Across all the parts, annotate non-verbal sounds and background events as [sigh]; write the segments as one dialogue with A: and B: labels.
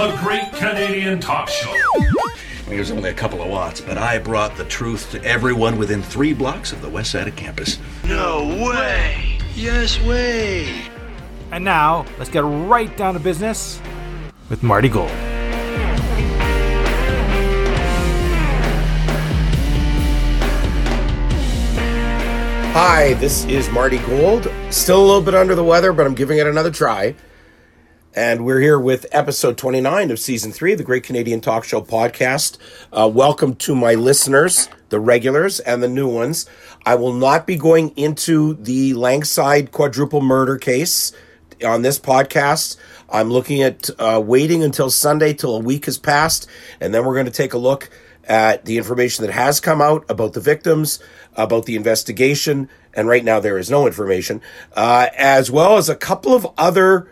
A: The Great Canadian Talk Show.
B: It was only a couple of watts, but I brought the truth to everyone within three blocks of the west side of campus.
C: No way! Yes way!
D: And now, let's get right down to business with Marty Gold.
E: Hi, this is Marty Gold. Still a little bit under the weather, but I'm giving it another try. And we're here with episode 29 of season three of the Great Canadian Talk Show podcast. Uh, welcome to my listeners, the regulars and the new ones. I will not be going into the Langside quadruple murder case on this podcast. I'm looking at uh, waiting until Sunday till a week has passed, and then we're going to take a look at the information that has come out about the victims, about the investigation, and right now there is no information, uh, as well as a couple of other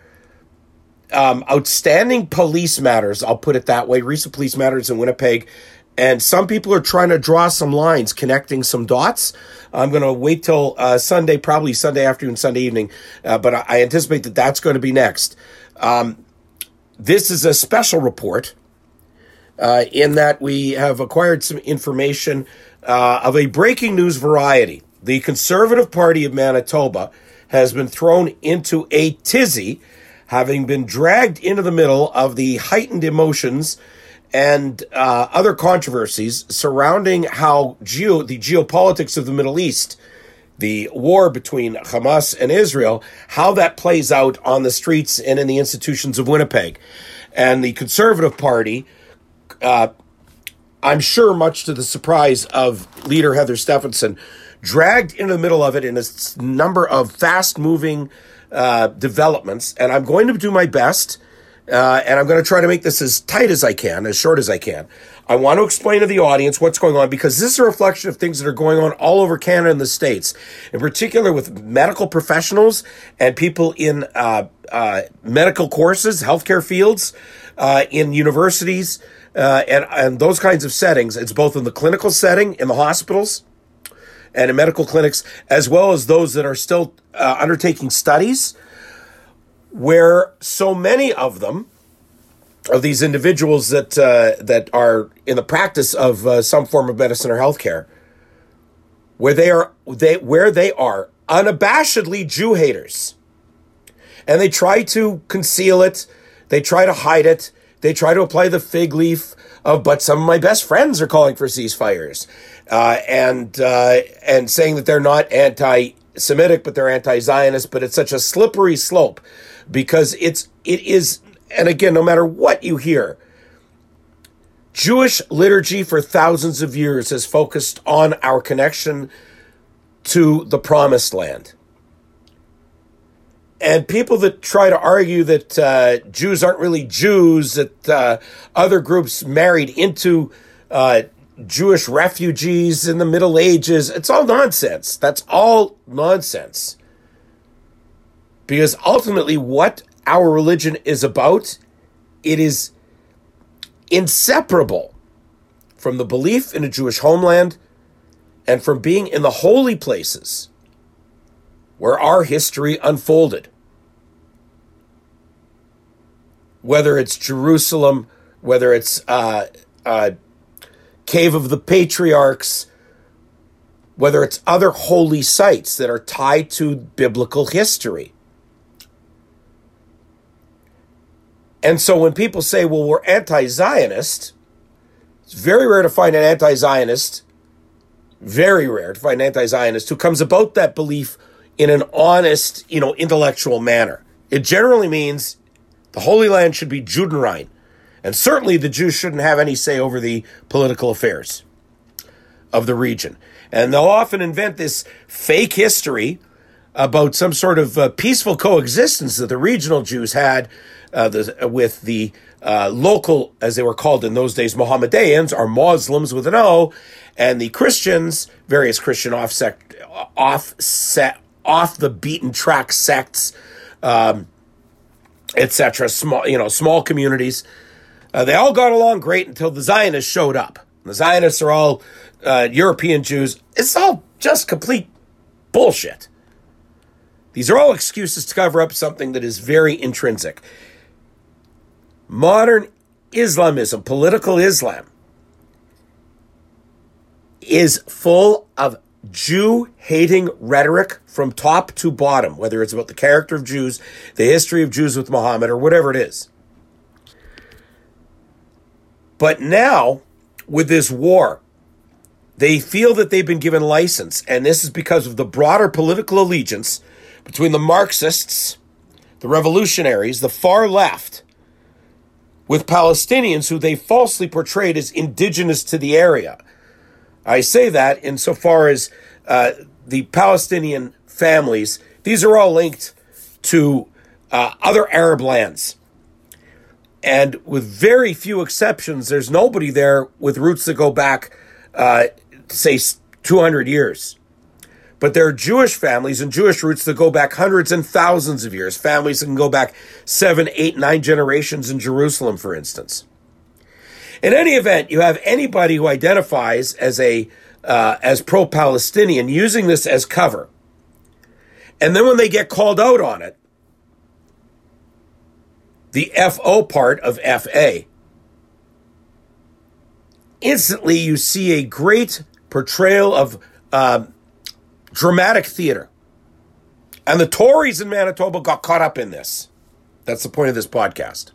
E: um, outstanding police matters. I'll put it that way. Recent police matters in Winnipeg. And some people are trying to draw some lines, connecting some dots. I'm going to wait till uh, Sunday, probably Sunday afternoon, Sunday evening, uh, but I, anticipate that that's going to be next. Um, this is a special report uh, in that we have acquired some information uh, of a breaking news variety. The Conservative Party of Manitoba has been thrown into a tizzy, having been dragged into the middle of the heightened emotions and uh, other controversies surrounding how geo the geopolitics of the Middle East, the war between Hamas and Israel, how that plays out on the streets and in the institutions of Winnipeg. And the Conservative Party uh, I'm sure, much to the surprise of leader Heather Stefanson, dragged into the middle of it in a number of fast moving uh, developments. And I'm going to do my best. Uh, and I'm going to try to make this as tight as I can, as short as I can. I want to explain to the audience what's going on because this is a reflection of things that are going on all over Canada and the States, in particular with medical professionals and people in uh, uh medical courses, healthcare fields, uh, in universities uh, and and those kinds of settings. It's both in the clinical setting in the hospitals and in medical clinics, as well as those that are still uh, undertaking studies, where so many of them of these individuals that uh, that are in the practice of uh, some form of medicine or healthcare, where they are they where they are unabashedly Jew haters, and they try to conceal it, they try to hide it, they try to apply the fig leaf of, but some of my best friends are calling for ceasefires, uh, and uh, and saying that they're not anti-Semitic, but they're anti-Zionist. But it's such a slippery slope because it's it is, and again, no matter what you hear, Jewish liturgy for thousands of years has focused on our connection to the promised land. And people that try to argue that uh, Jews aren't really Jews, that uh, other groups married into uh, Jewish refugees in the Middle Ages, it's all nonsense. That's all nonsense. Because ultimately, what our religion is about, it is inseparable from the belief in a Jewish homeland and from being in the holy places where our history unfolded. Whether it's Jerusalem, whether it's uh, uh, Cave of the Patriarchs, whether it's other holy sites that are tied to biblical history. And so when people say, well, we're anti Zionist, it's very rare to find an anti Zionist, very rare to find an anti Zionist who comes about that belief in an honest, you know, intellectual manner. It generally means the Holy Land should be Judenrein, and certainly the Jews shouldn't have any say over the political affairs of the region. And they'll often invent this fake history about some sort of uh, peaceful coexistence that the regional Jews had uh, the, with the uh, local, as they were called in those days, Mohammedans, or Muslims with an O, and the Christians, various Christian offset, offset off the beaten track sects, um, etc. Small, you know, small communities. Uh, they all got along great until the Zionists showed up. The Zionists are all uh, European Jews. It's all just complete bullshit. These are all excuses to cover up something that is very intrinsic. Modern Islamism, political Islam, is full of Jew hating rhetoric from top to bottom, whether it's about the character of Jews, the history of Jews with Muhammad, or whatever it is. But now, with this war, they feel that they've been given license, and this is because of the broader political allegiance between the Marxists, the revolutionaries, the far left, with Palestinians who they falsely portrayed as indigenous to the area. I say that insofar as uh, the Palestinian families, these are all linked to uh, other Arab lands. And with very few exceptions, there's nobody there with roots that go back, uh, say, 200 years. But there are Jewish families and Jewish roots that go back hundreds and thousands of years. Families that can go back seven, eight, nine generations in Jerusalem, for instance. In any event, you have anybody who identifies as a uh, as pro-Palestinian using this as cover, and then when they get called out on it, the FO part of FA, instantly you see a great portrayal of uh, dramatic theater. And the Tories in Manitoba got caught up in this. That's the point of this podcast.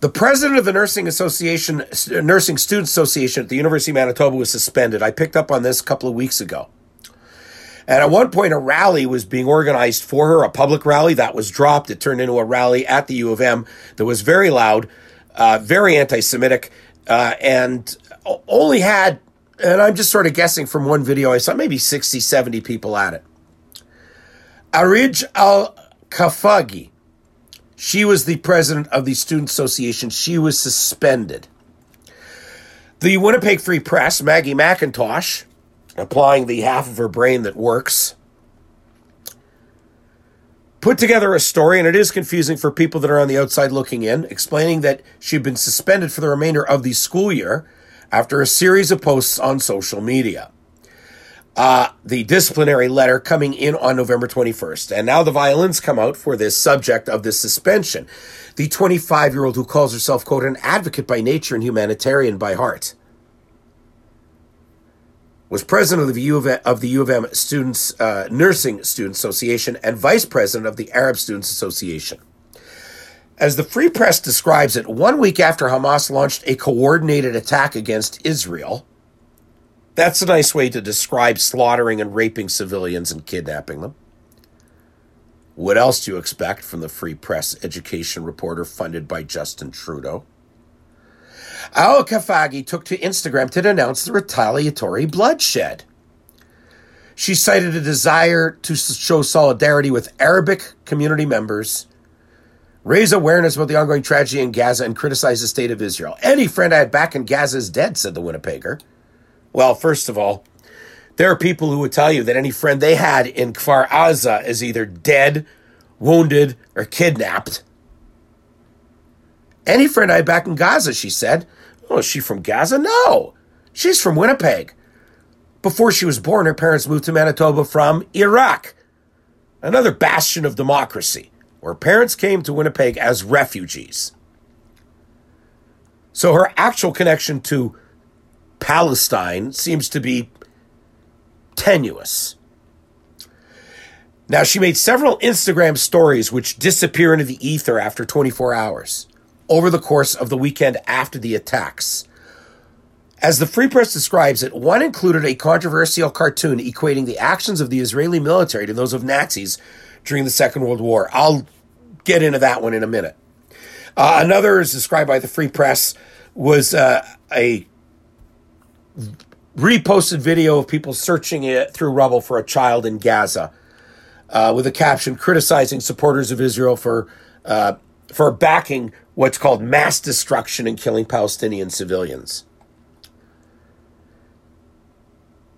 E: The president of the Nursing Association, Nursing Students Association at the University of Manitoba was suspended. I picked up on this a couple of weeks ago. And at one point, a rally was being organized for her, a public rally that was dropped. It turned into a rally at the U of M that was very loud, uh, very anti Semitic, uh, and only had, and I'm just sort of guessing from one video I saw, maybe 60, 70 people at it. Arij Al Khafagi, she was the president of the Student Association. She was suspended. The Winnipeg Free Press, Maggie McIntosh, applying the half of her brain that works, put together a story, and it is confusing for people that are on the outside looking in, explaining that she'd been suspended for the remainder of the school year after a series of posts on social media uh, the disciplinary letter coming in on November 21st. And now the violins come out for this subject of this suspension. The 25 year old who calls herself, quote, an advocate by nature and humanitarian by heart, was president of the U of, M, of the U of M Students uh, Nursing Student Association and vice president of the Arab Students Association. As the Free Press describes it, one week after Hamas launched a coordinated attack against Israel, that's a nice way to describe slaughtering and raping civilians and kidnapping them. What else do you expect from the Free Press education reporter funded by Justin Trudeau? Al Khafagi took to Instagram to denounce the retaliatory bloodshed. She cited a desire to show solidarity with Arabic community members, raise awareness about the ongoing tragedy in Gaza, and criticize the state of Israel. Any friend I had back in Gaza is dead, said the Winnipegger. Well, first of all, there are people who would tell you that any friend they had in Kfar Aza is either dead, wounded, or kidnapped. Any friend I back in Gaza, she said. Oh, is she from Gaza? No. She's from Winnipeg. Before she was born, her parents moved to Manitoba from Iraq, another bastion of democracy, where parents came to Winnipeg as refugees. So her actual connection to Palestine seems to be tenuous. Now, she made several Instagram stories which disappear into the ether after 24 hours over the course of the weekend after the attacks. As the Free Press describes it, one included a controversial cartoon equating the actions of the Israeli military to those of Nazis during the Second World War. I'll get into that one in a minute. Uh, another, is described by the Free Press, was uh, a reposted video of people searching it through rubble for a child in Gaza, uh, with a caption criticizing supporters of Israel for uh, for backing what's called mass destruction and killing Palestinian civilians.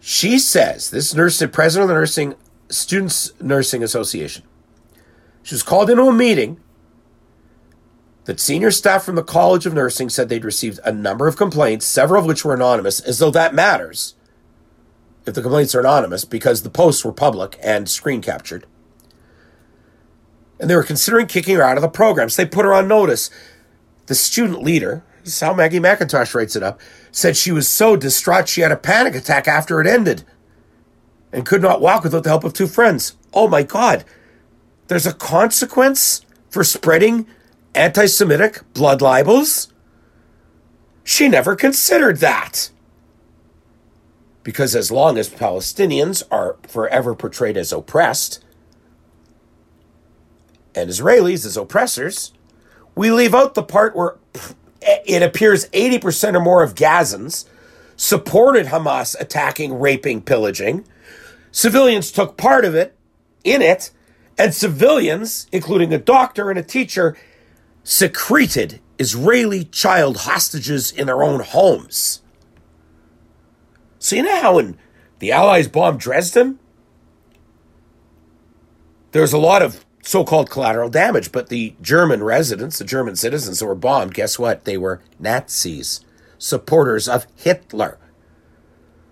E: She says this nurse, the president of the nursing students nursing association, she was called into a meeting that senior staff from the College of Nursing said they'd received a number of complaints, several of which were anonymous, as though that matters if the complaints are anonymous because the posts were public and screen captured. and they were considering kicking her out of the program. So they put her on notice. The student leader, this is how Maggie Macintosh writes it up, said she was so distraught she had a panic attack after it ended and could not walk without the help of two friends. Oh my God. There's a consequence for spreading anti Semitic blood libels? She never considered that. Because as long as Palestinians are forever portrayed as oppressed and Israelis as oppressors, we leave out the part where it appears 80% or more of Gazans supported Hamas attacking, raping, pillaging. Civilians took part of it, in it, and civilians, including a doctor and a teacher, secreted Israeli child hostages in their own homes. So, you know how when the Allies bombed Dresden, there was a lot of so called collateral damage, but the German residents, the German citizens who were bombed, guess what? They were Nazis, supporters of Hitler.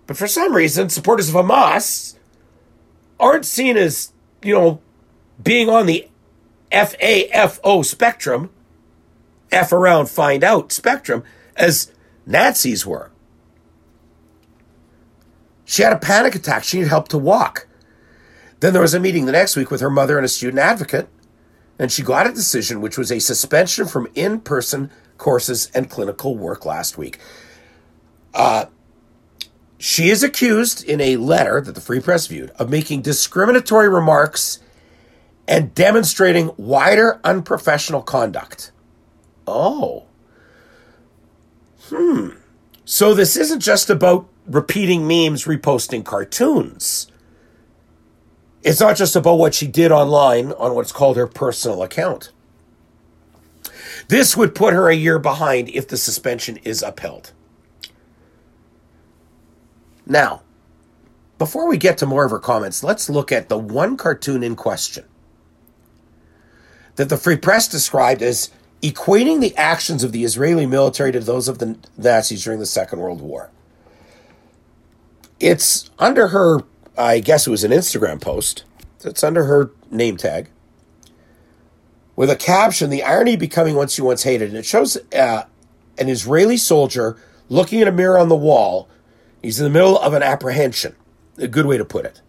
E: But for some reason, supporters of Hamas aren't seen as, you know, being on the FAFO spectrum, F around, find out spectrum, as Nazis were. She had a panic attack. She needed help to walk. Then there was a meeting the next week with her mother and a student advocate, and she got a decision which was a suspension from in person courses and clinical work last week. Uh, she is accused in a letter that the Free Press viewed of making discriminatory remarks and demonstrating wider unprofessional conduct. Oh. Hmm. So this isn't just about repeating memes, reposting cartoons. It's not just about what she did online on what's called her personal account. This would put her a year behind if the suspension is upheld. Now, before we get to more of her comments, let's look at the one cartoon in question that the Free Press described as equating the actions of the Israeli military to those of the Nazis during the Second World War. It's under her I guess it was an Instagram post. It's under her name tag with a caption, The irony becoming Once you once hated. And it shows uh, an Israeli soldier looking at a mirror on the wall. He's in the middle of an apprehension, a good way to put it.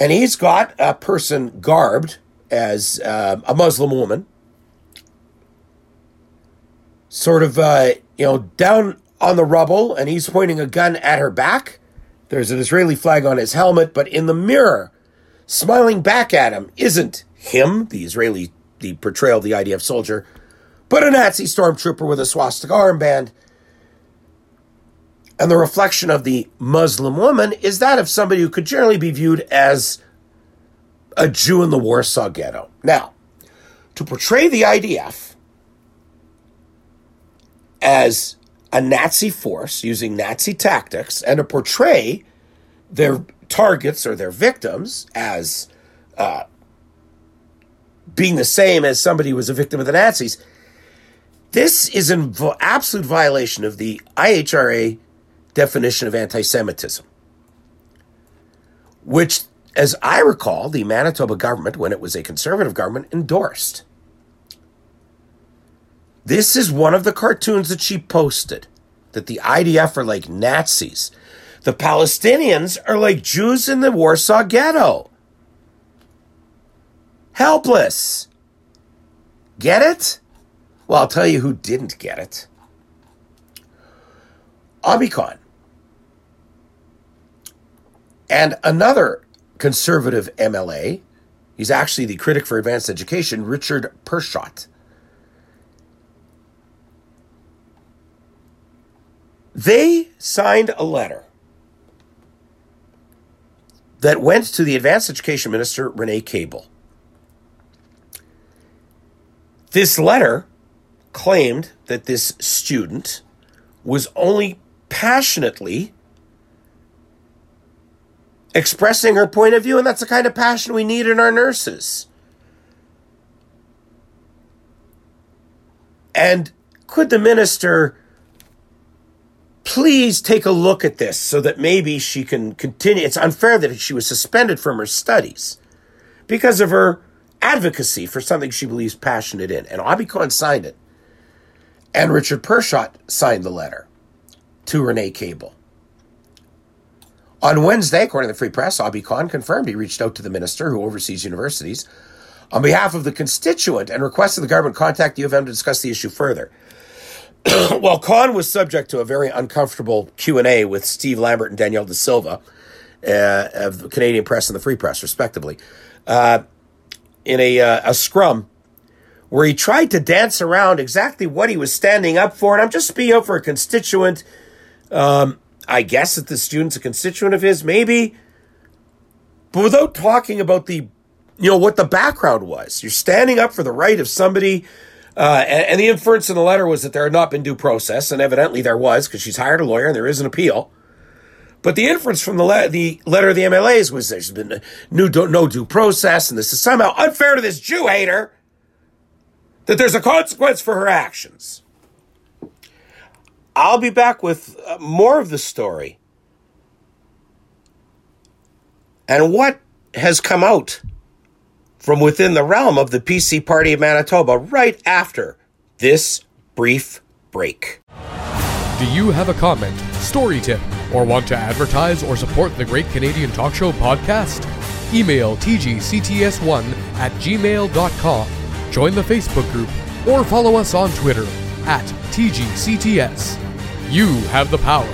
E: And he's got a person garbed as uh, a Muslim woman, sort of, uh, you know, down on the rubble, and he's pointing a gun at her back there's an Israeli flag on his helmet, but in the mirror, smiling back at him, isn't him, the Israeli, the portrayal of the IDF soldier, but a Nazi stormtrooper with a swastika armband. And the reflection of the Muslim woman is that of somebody who could generally be viewed as a Jew in the Warsaw Ghetto. Now, to portray the IDF as a Nazi force using Nazi tactics and to portray their targets or their victims as uh, being the same as somebody who was a victim of the Nazis. This is an absolute violation of the IHRA definition of anti Semitism, which, as I recall, the Manitoba government, when it was a conservative government, endorsed. This is one of the cartoons that she posted that the IDF are like Nazis. The Palestinians are like Jews in the Warsaw Ghetto. Helpless. Get it? Well, I'll tell you who didn't get it. Obby Khan. And another conservative MLA, he's actually the critic for advanced education, Richard Perchotte. They signed a letter that went to the Advanced Education Minister, Renee Cable. This letter claimed that this student was only passionately expressing her point of view, and that's the kind of passion we need in our nurses. And could the minister please take a look at this so that maybe she can continue. It's unfair that she was suspended from her studies because of her advocacy for something she believes passionate in. And Khan signed it. And Richard Perchotte signed the letter to Renee Cable. On Wednesday, according to the Free Press, Obby Khan confirmed he reached out to the minister who oversees universities on behalf of the constituent and requested the government contact the U of M to discuss the issue further. [coughs] While Khan was subject to a very uncomfortable Q&A with Steve Lambert and Danielle Da Silva uh, of the Canadian Press and the Free Press, respectively, uh, in a, uh, a scrum where he tried to dance around exactly what he was standing up for. And I'm just speaking for a constituent. Um, I guess that the student's a constituent of his, maybe, but without talking about the, you know, what the background was. You're standing up for the right of somebody. Uh, and, and the inference in the letter was that there had not been due process, and evidently there was because she's hired a lawyer and there is an appeal. But the inference from the, le- the letter of the MLAs was there's been no, no due process, and this is somehow unfair to this Jew hater that there's a consequence for her actions. I'll be back with uh, more of the story and what has come out from within the realm of the PC Party of Manitoba right after this brief break.
F: Do you have a comment, story tip, or want to advertise or support the Great Canadian Talk Show podcast? Email tgcts1 at gmail.com, join the Facebook group, or follow us on Twitter at TGCTS. You have the power.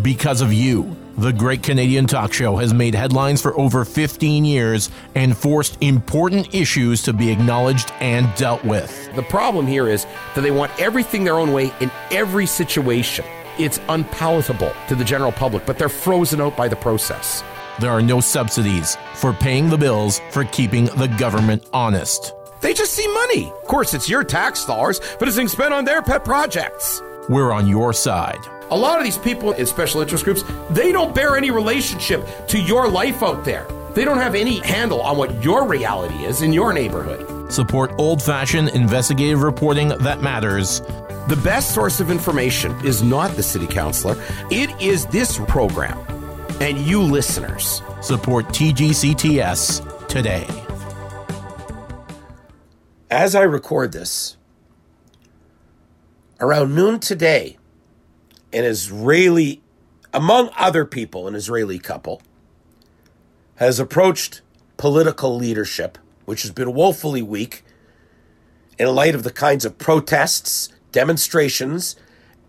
G: Because of you, the Great Canadian Talk Show has made headlines for over 15 years and forced important issues to be acknowledged and dealt with.
H: The problem here is that they want everything their own way in every situation. It's unpalatable to the general public, but they're frozen out by the process.
G: There are no subsidies for paying the bills for keeping the government honest.
H: They just see money. Of course, it's your tax dollars, but it's being spent on their pet projects.
G: We're on your side.
H: A lot of these people in special interest groups, they don't bear any relationship to your life out there. They don't have any handle on what your reality is in your neighborhood.
G: Support old fashioned investigative reporting that matters.
H: The best source of information is not the city councilor, it is this program and you listeners.
G: Support TGCTS today.
E: As I record this, around noon today, an Israeli, among other people, an Israeli couple, has approached political leadership, which has been woefully weak in light of the kinds of protests, demonstrations,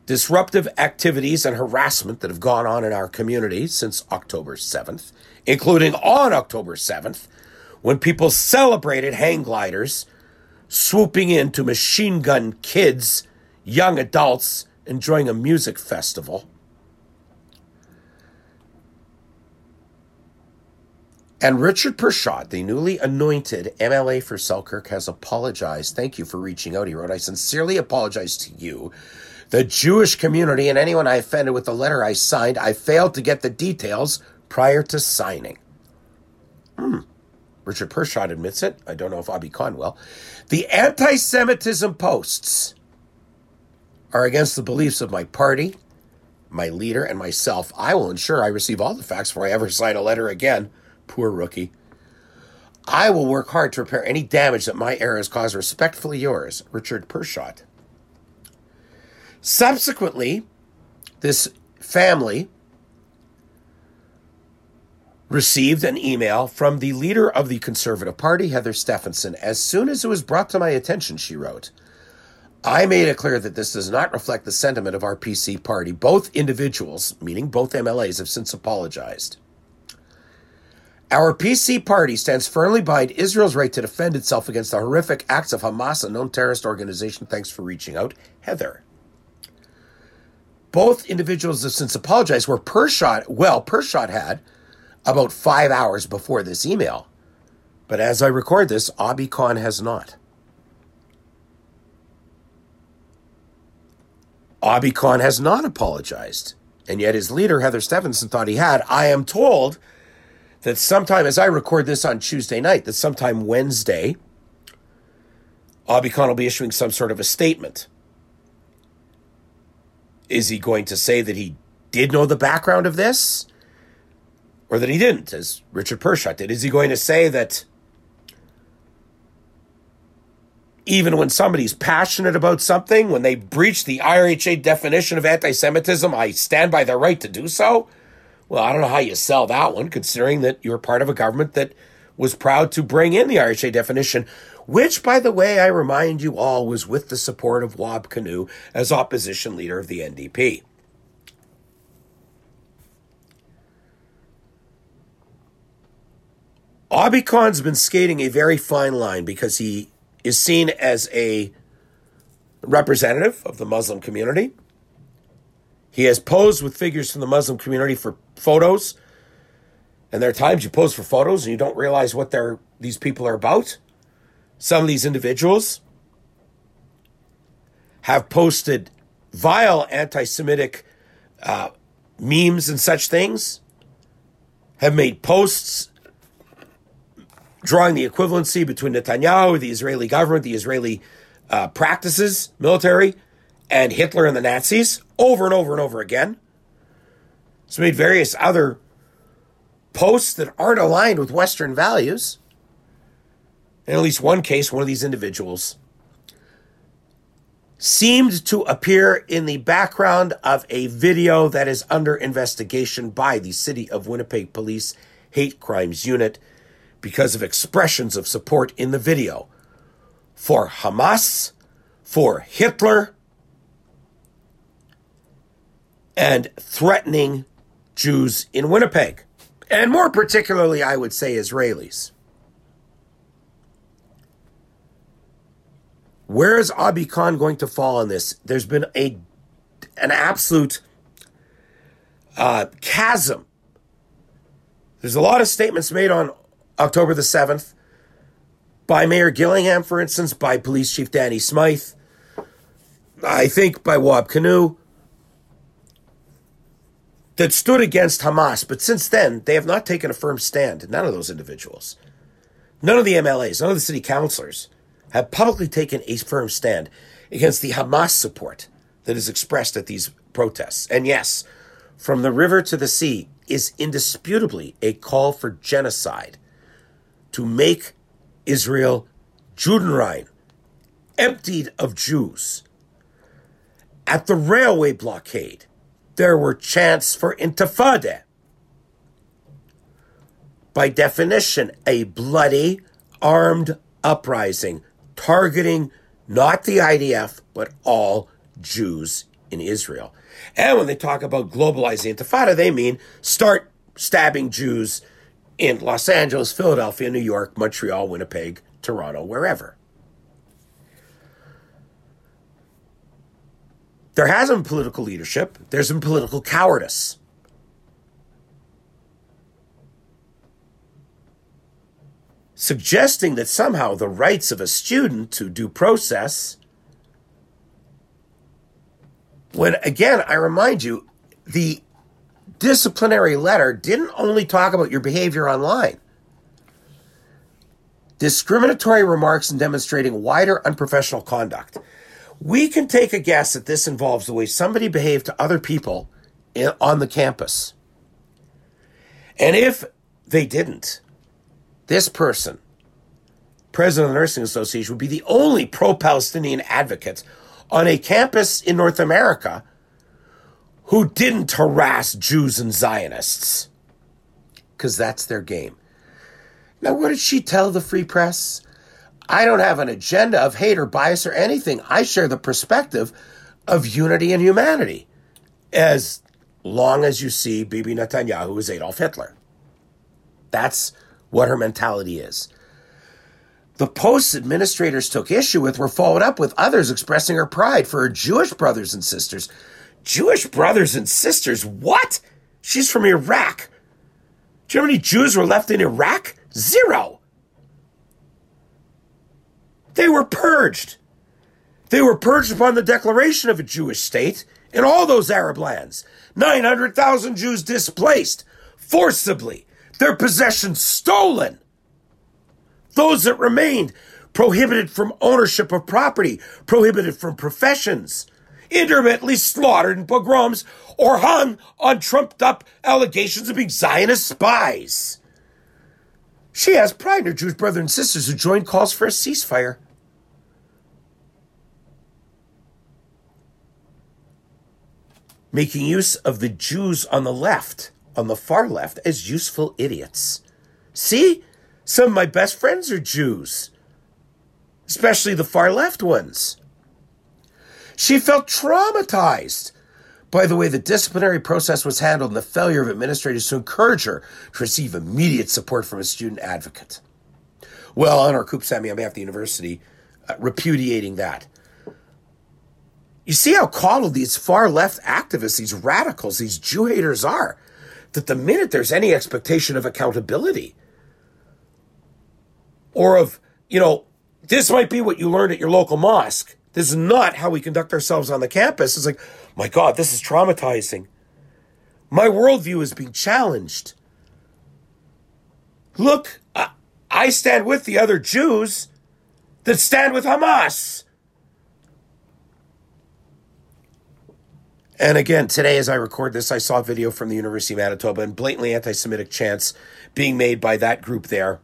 E: disruptive activities, and harassment that have gone on in our community since October 7th, including on October 7th, when people celebrated hang gliders swooping in to machine gun kids, young adults, enjoying a music festival. And Richard Perchotte, the newly anointed MLA for Selkirk, has apologized. Thank you for reaching out. He wrote, I sincerely apologize to you, the Jewish community, and anyone I offended with the letter I signed. I failed to get the details prior to signing. Hmm. Richard Perchotte admits it. I don't know if Obby Khan will. The anti Semitism posts are against the beliefs of my party, my leader, and myself. I will ensure I receive all the facts before I ever sign a letter again. Poor rookie. I will work hard to repair any damage that my errors has caused. Respectfully yours, Richard Perchotte. Subsequently, this family received an email from the leader of the Conservative Party, Heather Stefanson. As soon as it was brought to my attention, she wrote, I made it clear that this does not reflect the sentiment of our PC party. Both individuals, meaning both MLAs, have since apologized. Our PC party stands firmly behind Israel's right to defend itself against the horrific acts of Hamas, a known terrorist organization. Thanks for reaching out, Heather. Both individuals have since apologized. Where Perchotte, well, Perchotte had about five hours before this email. But as I record this, Khan has not. Khan has not apologized. And yet his leader, Heather Stefanson, thought he had. I am told that sometime, as I record this on Tuesday night, that sometime Wednesday, Khan will be issuing some sort of a statement. Is he going to say that he did know the background of this? or that he didn't, as Richard Perchotte did? Is he going to say that even when somebody's passionate about something, when they breach the IRHA definition of anti Semitism, I stand by their right to do so? Well, I don't know how you sell that one, considering that you're part of a government that was proud to bring in the IRHA definition, which, by the way, I remind you all, was with the support of Wab Kinew as opposition leader of the NDP. Obby Khan's been skating a very fine line because he is seen as a representative of the Muslim community. He has posed with figures from the Muslim community for photos. And there are times you pose for photos and you don't realize what they're, these people are about. Some of these individuals have posted vile anti Semitic uh, memes and such things, have made posts drawing the equivalency between Netanyahu, the Israeli government, the Israeli uh, practices, military, and Hitler and the Nazis over and over and over again. It's made various other posts that aren't aligned with Western values. In at least one case, one of these individuals seemed to appear in the background of a video that is under investigation by the City of Winnipeg Police Hate Crimes Unit because of expressions of support in the video for Hamas, for Hitler, and threatening Jews in Winnipeg. And more particularly, I would say Israelis. Where is Obby Khan going to fall on this? There's been a an absolute uh, chasm. There's a lot of statements made on October the 7th by Mayor Gillingham, for instance, by Police Chief Danny Smyth, I think by Wab Kinew, that stood against Hamas. But since then, they have not taken a firm stand. None of those individuals. None of the MLAs, none of the city councilors have publicly taken a firm stand against the Hamas support that is expressed at these protests. And yes, from the river to the sea is indisputably a call for genocide to make Israel Judenrein, emptied of Jews. At the railway blockade, there were chants for intifada. By definition, a bloody, armed uprising targeting not the IDF, but all Jews in Israel. And when they talk about globalizing intifada, they mean start stabbing Jews in Los Angeles, Philadelphia, New York, Montreal, Winnipeg, Toronto, wherever. There hasn't been political leadership, there's been political cowardice. Suggesting that somehow the rights of a student to due process, when again, I remind you, the disciplinary letter didn't only talk about your behavior online. Discriminatory remarks and demonstrating wider unprofessional conduct. We can take a guess that this involves the way somebody behaved to other people on the campus. And if they didn't, this person, president of the Nursing Association, would be the only pro Palestinian advocate on a campus in North America who didn't harass Jews and Zionists. Because that's their game. Now, what did she tell the Free Press? I don't have an agenda of hate or bias or anything. I share the perspective of unity and humanity, as long as you see Bibi Netanyahu as Adolf Hitler. That's what her mentality is. The posts administrators took issue with were followed up with others expressing her pride for her Jewish brothers and sisters Jewish brothers and sisters. What? She's from Iraq. Do you know how many Jews were left in Iraq? Zero. They were purged. They were purged upon the declaration of a Jewish state in all those Arab lands. 900,000 Jews displaced forcibly, their possessions stolen. Those that remained prohibited from ownership of property, prohibited from professions, intermittently slaughtered in pogroms or hung on trumped up allegations of being Zionist spies. She has pride in her Jewish brothers and sisters who joined calls for a ceasefire. Making use of the Jews on the left, on the far left, as useful idiots. See? Some of my best friends are Jews, especially the far left ones. She felt traumatized by the way the disciplinary process was handled and the failure of administrators to encourage her to receive immediate support from a student advocate. Well, Honor Coop sent me on behalf of the university uh, repudiating that. You see how coddled these far left activists, these radicals, these Jew haters are. That the minute there's any expectation of accountability or of, you know, this might be what you learned at your local mosque. This is not how we conduct ourselves on the campus. It's like, my God, this is traumatizing. My worldview is being challenged. Look, I, I stand with the other Jews that stand with Hamas. And again, today, as I record this, I saw a video from the University of Manitoba and blatantly anti Semitic chants being made by that group there.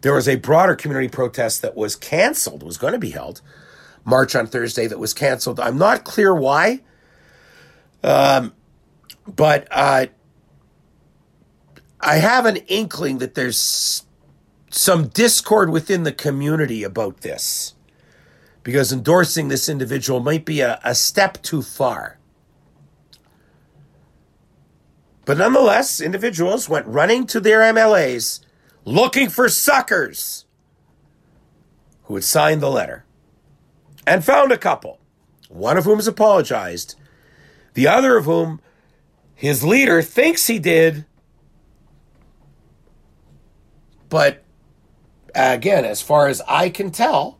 E: There was a broader community protest that was canceled, was going to be held, March on Thursday that was canceled. I'm not clear why, um, but uh, I have an inkling that there's some discord within the community about this because endorsing this individual might be a, a step too far. But nonetheless, individuals went running to their MLAs looking for suckers who had signed the letter and found a couple, one of whom has apologized, the other of whom his leader thinks he did. But again, as far as I can tell,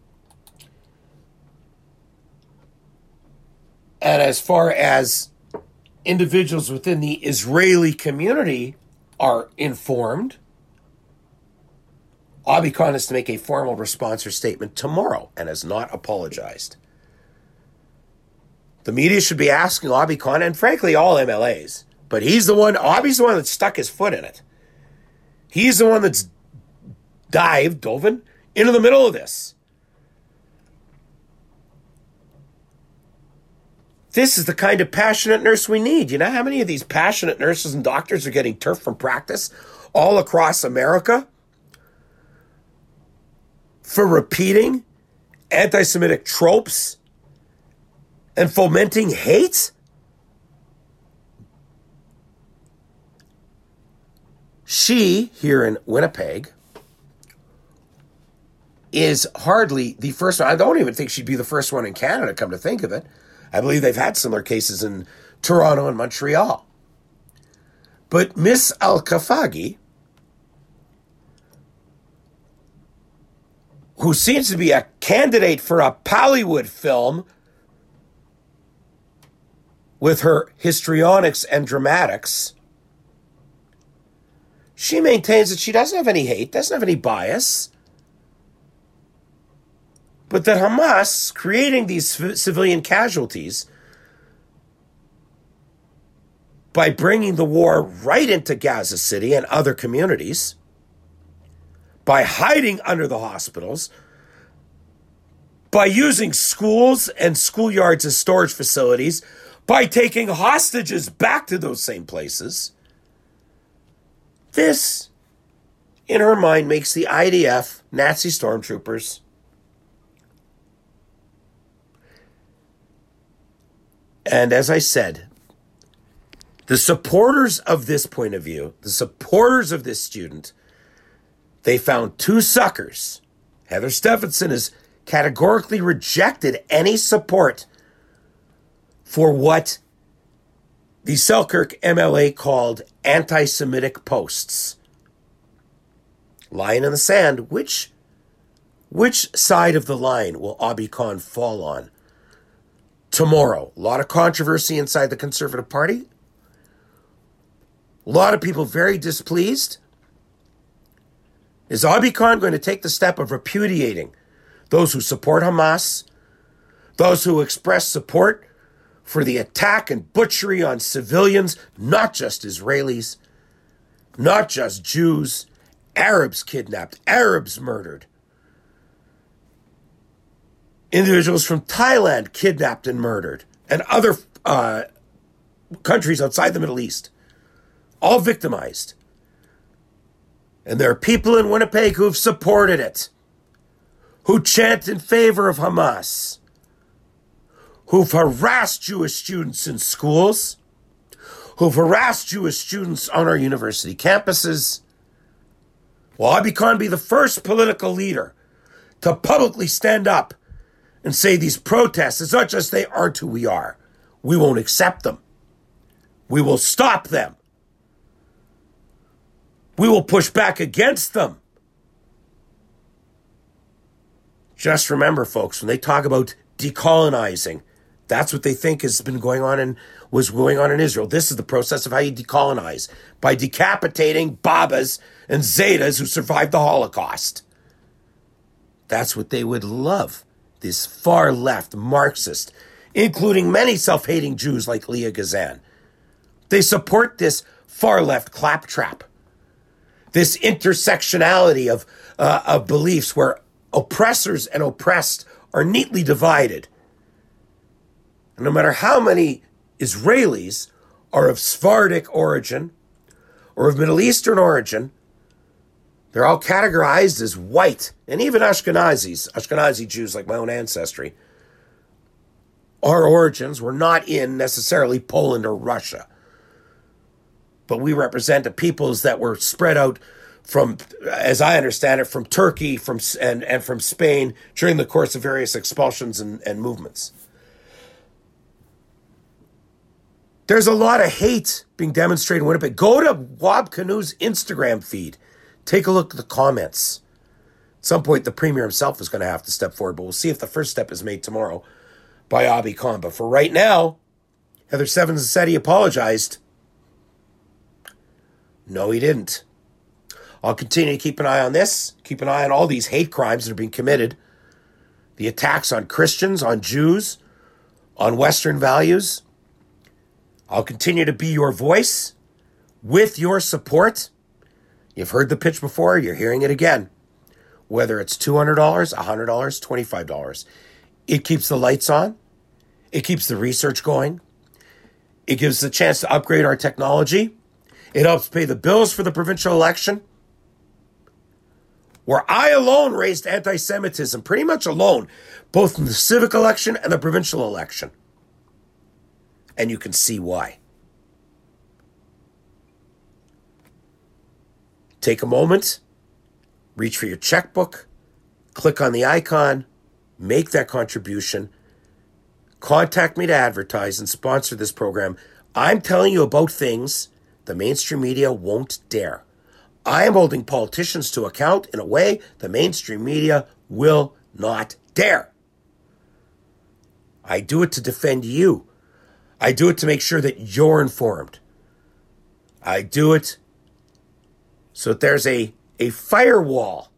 E: and as far as individuals within the Israeli community are informed, Khan is to make a formal response or statement tomorrow and has not apologized. The media should be asking Khan and frankly all MLAs, but he's the one, Obby's the one that stuck his foot in it. He's the one that's dived, Dovin, into the middle of this. This is the kind of passionate nurse we need. You know how many of these passionate nurses and doctors are getting turf from practice all across America? For repeating anti Semitic tropes and fomenting hate? She, here in Winnipeg, is hardly the first one. I don't even think she'd be the first one in Canada, come to think of it. I believe they've had similar cases in Toronto and Montreal. But Miss Al Khafagi, who seems to be a candidate for a Hollywood film with her histrionics and dramatics, she maintains that she doesn't have any hate, doesn't have any bias but that Hamas creating these civilian casualties by bringing the war right into Gaza City and other communities, by hiding under the hospitals, by using schools and schoolyards as storage facilities, by taking hostages back to those same places. This, in her mind, makes the IDF Nazi stormtroopers And as I said, the supporters of this point of view, the supporters of this student, they found two suckers. Heather Stefanson has categorically rejected any support for what the Selkirk MLA called anti Semitic posts. Line in the sand, which which side of the line will Obby Khan fall on? tomorrow. A lot of controversy inside the Conservative Party. A lot of people very displeased. Is Obby Khan going to take the step of repudiating those who support Hamas, those who express support for the attack and butchery on civilians, not just Israelis, not just Jews, Arabs kidnapped, Arabs murdered, individuals from Thailand kidnapped and murdered, and other uh, countries outside the Middle East, all victimized. And there are people in Winnipeg who've supported it, who chant in favor of Hamas, who've harassed Jewish students in schools, who've harassed Jewish students on our university campuses. Will Obby Khan be the first political leader to publicly stand up and say these protests, it's not just they aren't who we are. We won't accept them. We will stop them. We will push back against them. Just remember, folks, when they talk about decolonizing, that's what they think has been going on and was going on in Israel. This is the process of how you decolonize by decapitating Babas and Zetas who survived the Holocaust. That's what they would love. This far left Marxist, including many self hating Jews like Leah Gazan. They support this far left claptrap, this intersectionality of, uh, of beliefs where oppressors and oppressed are neatly divided. And no matter how many Israelis are of Sephardic origin or of Middle Eastern origin, they're all categorized as white, and even Ashkenazis, Ashkenazi Jews like my own ancestry, our origins were not in necessarily Poland or Russia. But we represent the peoples that were spread out from, as I understand it, from Turkey from and, and from Spain during the course of various expulsions and, and movements. There's a lot of hate being demonstrated in Winnipeg. Go to Wab Kinew's Instagram feed. Take a look at the comments. At some point, the premier himself is going to have to step forward, but we'll see if the first step is made tomorrow by Obby Khan. But for right now, Heather Stefanson said he apologized. No, he didn't. I'll continue to keep an eye on this, keep an eye on all these hate crimes that are being committed the attacks on Christians, on Jews, on Western values. I'll continue to be your voice with your support. You've heard the pitch before, you're hearing it again. Whether it's $200, $100, $25, it keeps the lights on, it keeps the research going, it gives the chance to upgrade our technology, it helps pay the bills for the provincial election. Where I alone raised anti Semitism, pretty much alone, both in the civic election and the provincial election. And you can see why. Take a moment, reach for your checkbook, click on the icon, make that contribution, contact me to advertise and sponsor this program. I'm telling you about things the mainstream media won't dare. I am holding politicians to account in a way the mainstream media will not dare. I do it to defend you. I do it to make sure that you're informed. I do it so that there's a, a firewall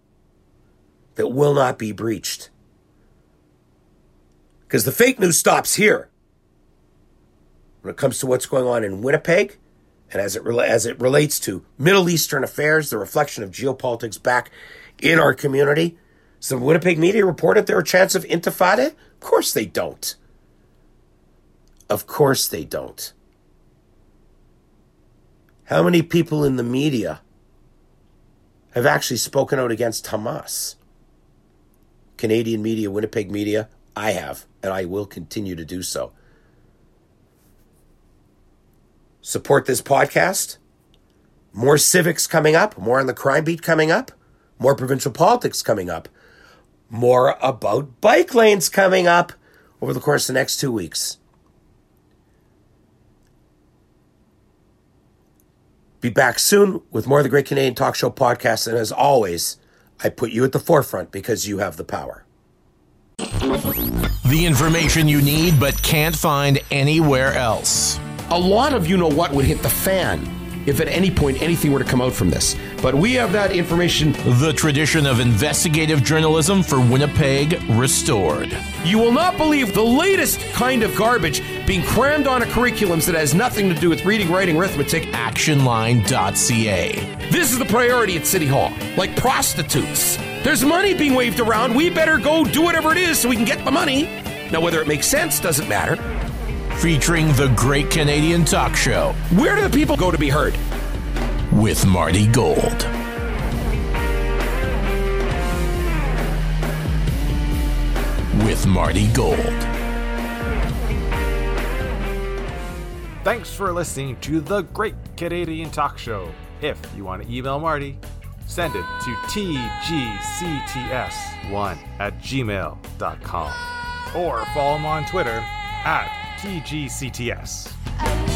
E: that will not be breached. Because the fake news stops here. When it comes to what's going on in Winnipeg, and as it, as it relates to Middle Eastern affairs, the reflection of geopolitics back in our community, some Winnipeg media reported there a chance of intifada? Of course they don't. Of course they don't. How many people in the media have actually spoken out against Hamas? Canadian media, Winnipeg media, I have, and I will continue to do so. Support this podcast. More civics coming up, more on the crime beat coming up, more provincial politics coming up, more about bike lanes coming up over the course of the next two weeks. Be back soon with more of the Great Canadian Talk Show podcast. And as always, I put you at the forefront because you have the power.
G: The information you need but can't find anywhere else.
H: A lot of you know what would hit the fan if at any point anything were to come out from this.
E: But we have that information.
G: The tradition of investigative journalism for Winnipeg restored.
E: You will not believe the latest kind of garbage being crammed on a curriculums that has nothing to do with reading, writing, arithmetic.
G: Actionline.ca.
E: This is the priority at City Hall, like prostitutes. There's money being waved around. We better go do whatever it is so we can get the money. Now, whether it makes sense doesn't matter.
G: Featuring the Great Canadian Talk Show
E: Where do the people go to be heard?
G: with Marty Gold. With Marty Gold.
D: Thanks for listening to the Great Canadian Talk Show. If you want to email Marty, send it to tgcts1 at gmail.com or follow him on Twitter at tgcts.
I: I um,